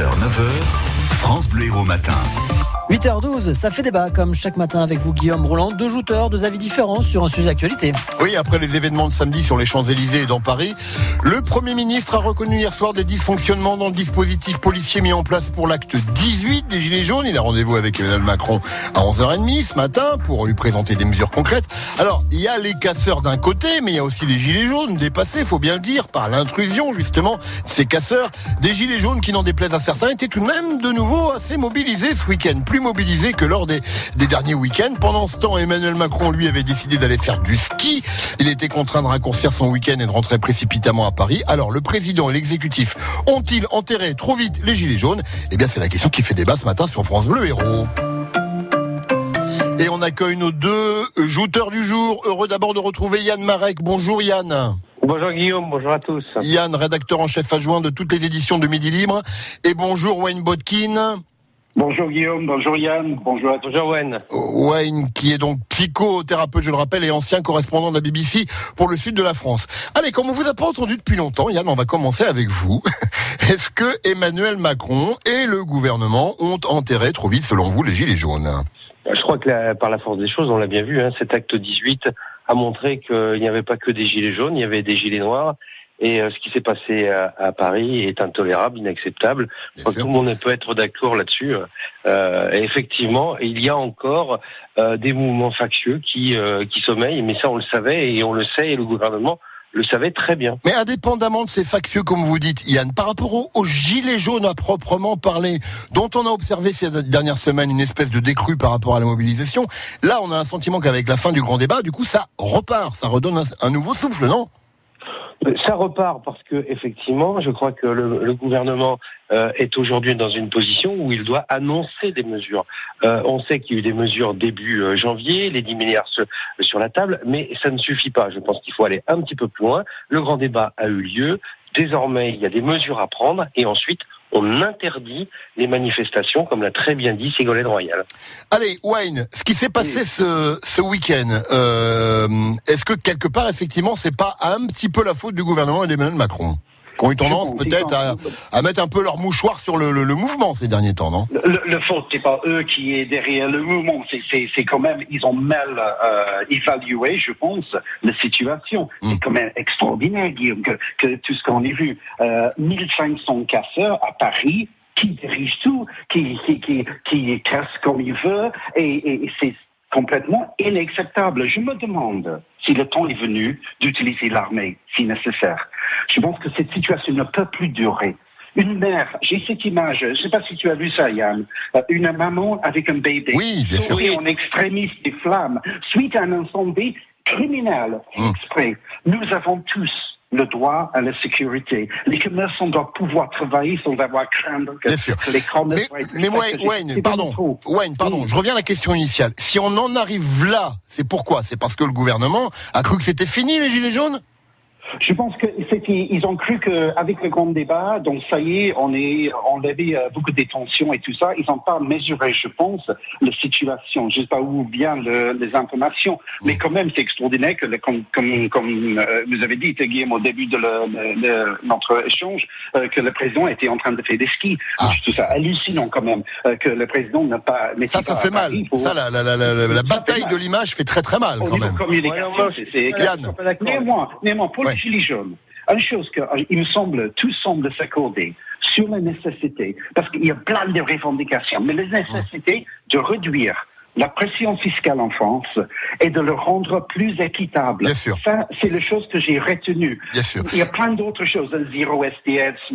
6h, 9h, France Bleu Héros Matin. 8h12, ça fait débat comme chaque matin avec vous Guillaume Roland, deux jouteurs, deux avis différents sur un sujet d'actualité. Oui, après les événements de samedi sur les Champs-Élysées et dans Paris, le Premier ministre a reconnu hier soir des dysfonctionnements dans le dispositif policier mis en place pour l'acte 18 des Gilets jaunes. Il a rendez-vous avec Emmanuel Macron à 11h30 ce matin pour lui présenter des mesures concrètes. Alors, il y a les casseurs d'un côté, mais il y a aussi des Gilets jaunes dépassés, faut bien le dire, par l'intrusion justement de ces casseurs. Des Gilets jaunes qui n'en déplaisent à certains étaient tout de même de nouveau assez mobilisés ce week-end. Plus mobilisé que lors des, des derniers week-ends. Pendant ce temps, Emmanuel Macron, lui, avait décidé d'aller faire du ski. Il était contraint de raccourcir son week-end et de rentrer précipitamment à Paris. Alors, le président et l'exécutif ont-ils enterré trop vite les gilets jaunes? Eh bien, c'est la question qui fait débat ce matin sur France Bleu Héros. Et on accueille nos deux jouteurs du jour. Heureux d'abord de retrouver Yann Marek. Bonjour Yann. Bonjour Guillaume, bonjour à tous. Yann, rédacteur en chef adjoint de toutes les éditions de Midi Libre. Et bonjour Wayne Bodkin. Bonjour Guillaume, bonjour Yann, bonjour à tous. Bonjour Wayne. Wayne, qui est donc psychothérapeute, je le rappelle, et ancien correspondant de la BBC pour le sud de la France. Allez, comme on vous a pas entendu depuis longtemps, Yann, on va commencer avec vous. Est-ce que Emmanuel Macron et le gouvernement ont enterré trop vite, selon vous, les gilets jaunes? Je crois que la- par la force des choses, on l'a bien vu, hein, cet acte 18 a montré qu'il n'y avait pas que des gilets jaunes, il y avait des gilets noirs. Et euh, ce qui s'est passé à, à Paris est intolérable, inacceptable. Je crois que tout le monde peut être d'accord là-dessus. Euh, et effectivement, il y a encore euh, des mouvements factieux qui, euh, qui sommeillent, mais ça on le savait et on le sait et le gouvernement le savait très bien. Mais indépendamment de ces factieux, comme vous dites, Yann, par rapport aux, aux gilets jaunes à proprement parler, dont on a observé ces dernières semaines une espèce de décrue par rapport à la mobilisation, là, on a un sentiment qu'avec la fin du grand débat, du coup, ça repart, ça redonne un, un nouveau souffle, non? Ça repart parce que effectivement, je crois que le, le gouvernement euh, est aujourd'hui dans une position où il doit annoncer des mesures. Euh, on sait qu'il y a eu des mesures début euh, janvier, les 10 milliards sur la table, mais ça ne suffit pas. Je pense qu'il faut aller un petit peu plus loin. Le grand débat a eu lieu. Désormais, il y a des mesures à prendre et ensuite, on interdit les manifestations, comme l'a très bien dit Ségolène Royal. Allez, Wayne, ce qui s'est passé ce, ce week-end, euh, est-ce que quelque part, effectivement, c'est pas un petit peu la faute du gouvernement et d'Emmanuel Macron? Qui ont eu tendance peut-être à, à mettre un peu leur mouchoir sur le, le- le mouvement ces derniers temps, non? Le, le faute, c'est pas eux qui est derrière le mouvement, c'est, quand même, ils ont mal euh, évalué, je pense, la situation. Mm. C'est quand même extraordinaire, Guillaume, que, que tout ce qu'on a vu. Euh, 1500 casseurs à Paris, qui dirige tout, qui, qui, qui, qui casse comme il veut, et, et- et c'est complètement inacceptable. Je me demande si le temps est venu d'utiliser l'armée, si nécessaire. Je pense que cette situation ne peut plus durer. Une mère, j'ai cette image, je ne sais pas si tu as vu ça, Yann, Euh, une maman avec un bébé, Oui, bien sûr. sauvé en extrémiste des flammes, suite à un incendie criminel, Mm. exprès. Nous avons tous le droit à la sécurité. Les commerçants doivent pouvoir travailler sans avoir craindre que, que les commerces Mais, Wayne, pardon. Wayne, pardon, je reviens à la question initiale. Si on en arrive là, c'est pourquoi? C'est parce que le gouvernement a cru que c'était fini les gilets jaunes? Je pense que c'était, ils ont cru qu'avec le grand débat, donc ça y est, on est enlevé euh, beaucoup des tensions et tout ça. Ils n'ont pas mesuré, je pense, la situation. Je sais pas où bien le- les informations, mais quand même, c'est extraordinaire que, comme, comme, comme euh, vous avez dit, Guillaume, au début de le- le- le- notre échange, euh, que le président était en train de faire des skis. Ah. Je trouve ça hallucinant quand même euh, que le président n'a pas. Ça, ça pas fait mal. Pour- Ça, la, la, la, la, Ça bataille de l'image fait très très mal au quand même. Ouais, c'est- c'est Yann. Néanmoins, néanmoins, pour Ouais. Les gilets jaunes, une chose que, euh, me semble, tout semble s'accorder sur la nécessité, parce qu'il y a plein de revendications, mais la nécessité de réduire la pression fiscale en France et de le rendre plus équitable. Bien sûr. Ça, c'est la chose que j'ai retenue. Bien sûr. Il y a plein d'autres choses, le zéro STS,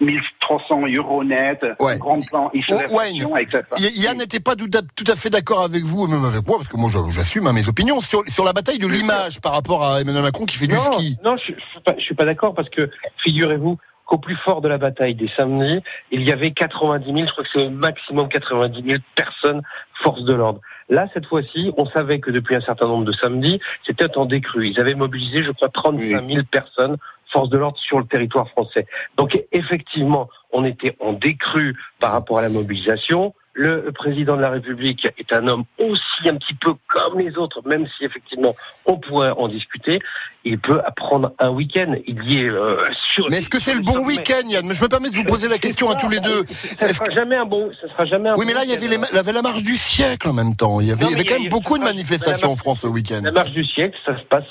1300 euros net, Ouais. grand plan, Oh, etc. Yann n'était pas tout à, tout à fait d'accord avec vous, même avec moi, parce que moi j'assume hein, mes opinions, sur, sur la bataille de l'image par rapport à Emmanuel Macron qui fait du ski. Non, je, je suis pas, je suis pas d'accord parce que figurez-vous qu'au plus fort de la bataille des samedis, il y avait 90 000, je crois que c'est au maximum 90 000 personnes force de l'ordre. Là, cette fois-ci, on savait que depuis un certain nombre de samedis, c'était en décrue. Ils avaient mobilisé, je crois, 35 000 personnes force de l'ordre sur le territoire français. Donc effectivement, on était en décrue par rapport à la mobilisation. le président de la République est un homme aussi un petit peu comme les autres, même si effectivement on pourrait en discuter. Il peut prendre un week-end. Il y est euh, sur. Mais est-ce que c'est le bon week-end, Yann Je me permets de vous poser la question à tous les deux. Ça sera jamais un bon. Ça sera jamais un oui, mais là il y avait, les, il y avait la marche du siècle en même temps. Il y avait, il y avait quand même beaucoup de manifestations en France au week-end. La marche du siècle, ça se passe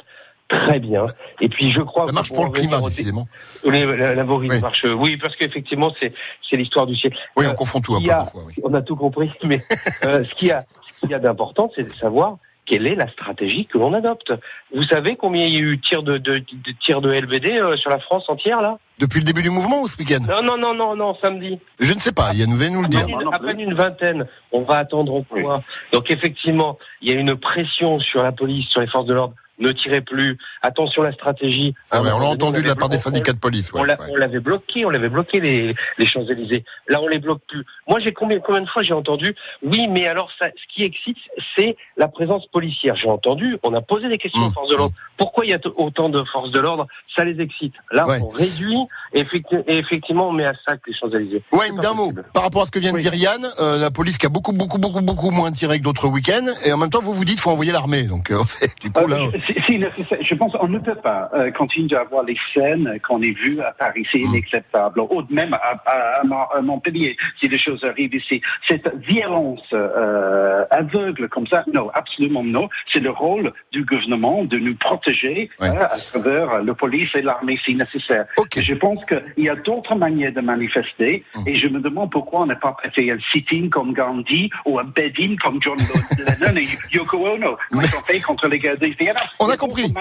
très bien. Et puis je crois la marche pour le climat, décidément. la, la oui. marche. Oui, parce qu'effectivement c'est c'est l'histoire du siècle. Oui, on euh, confond tout un peu parfois. Oui. On a tout compris, mais euh, ce qu'il y a, ce qu'il y a d'important, c'est de savoir quelle est la stratégie que l'on adopte. Vous savez combien il y a eu tirs de, de, de tirs de LBD euh, sur la France entière là? Depuis le début du mouvement ou ce week-end? Non, non, non, non, non, samedi. Je ne sais pas, il y a nous nous le dire. À peine une vingtaine. On va attendre au point. Donc effectivement, il y a une pression sur la police, sur les forces de l'ordre ne tirez plus, attention la stratégie. Ah on l'a entendu de la part des syndicats de police. on l'avait bloqué, on l'avait bloqué les, les Champs-Élysées. Là, on les bloque plus. Moi, j'ai combien, combien de fois j'ai entendu, oui, mais alors ça, ce qui excite, c'est la présence policière. J'ai entendu, on a posé des questions aux mmh. forces de l'ordre. Pourquoi il y a autant de forces de l'ordre? Ça les excite. Là, on réduit et, effectivement, on met à sac les Champs-Élysées. Ouais, d'un mot, par rapport à ce que vient de dire Yann, euh, la police qui a beaucoup, beaucoup, beaucoup, beaucoup moins tiré que d'autres week-ends, et en même temps, vous vous dites, faut envoyer l'armée. Donc, euh, du coup, euh, là si, je pense qu'on ne peut pas euh, continuer à avoir les scènes qu'on a vues à Paris. C'est hmm. inacceptable. Ou même à, Montpellier, si des choses arrivent ici. Cette violence euh, aveugle comme ça, non, absolument non. C'est le rôle du gouvernement de nous protéger hein, à travers la police et l'armée si nécessaire. Je pense qu'il y a d'autres manières de manifester hmm. et je me demande pourquoi on n'a pas fait un sitting comme Gandhi ou un bed-in comme John Lennon et Yoko Ono, ils ont fait contre les guerres des On a compris.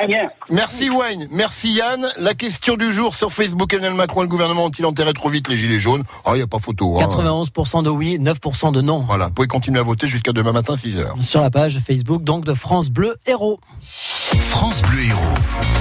Merci Wayne, merci Yann. La question du jour sur Facebook, Emmanuel Macron, le gouvernement ont-ils enterré trop vite les gilets jaunes? Ah, il n'y a pas photo. 91% hein. de oui, 9% de non. Voilà, vous pouvez continuer à voter jusqu'à demain matin 6h. Sur la page Facebook donc de France Bleu Héros. France Bleu Héros.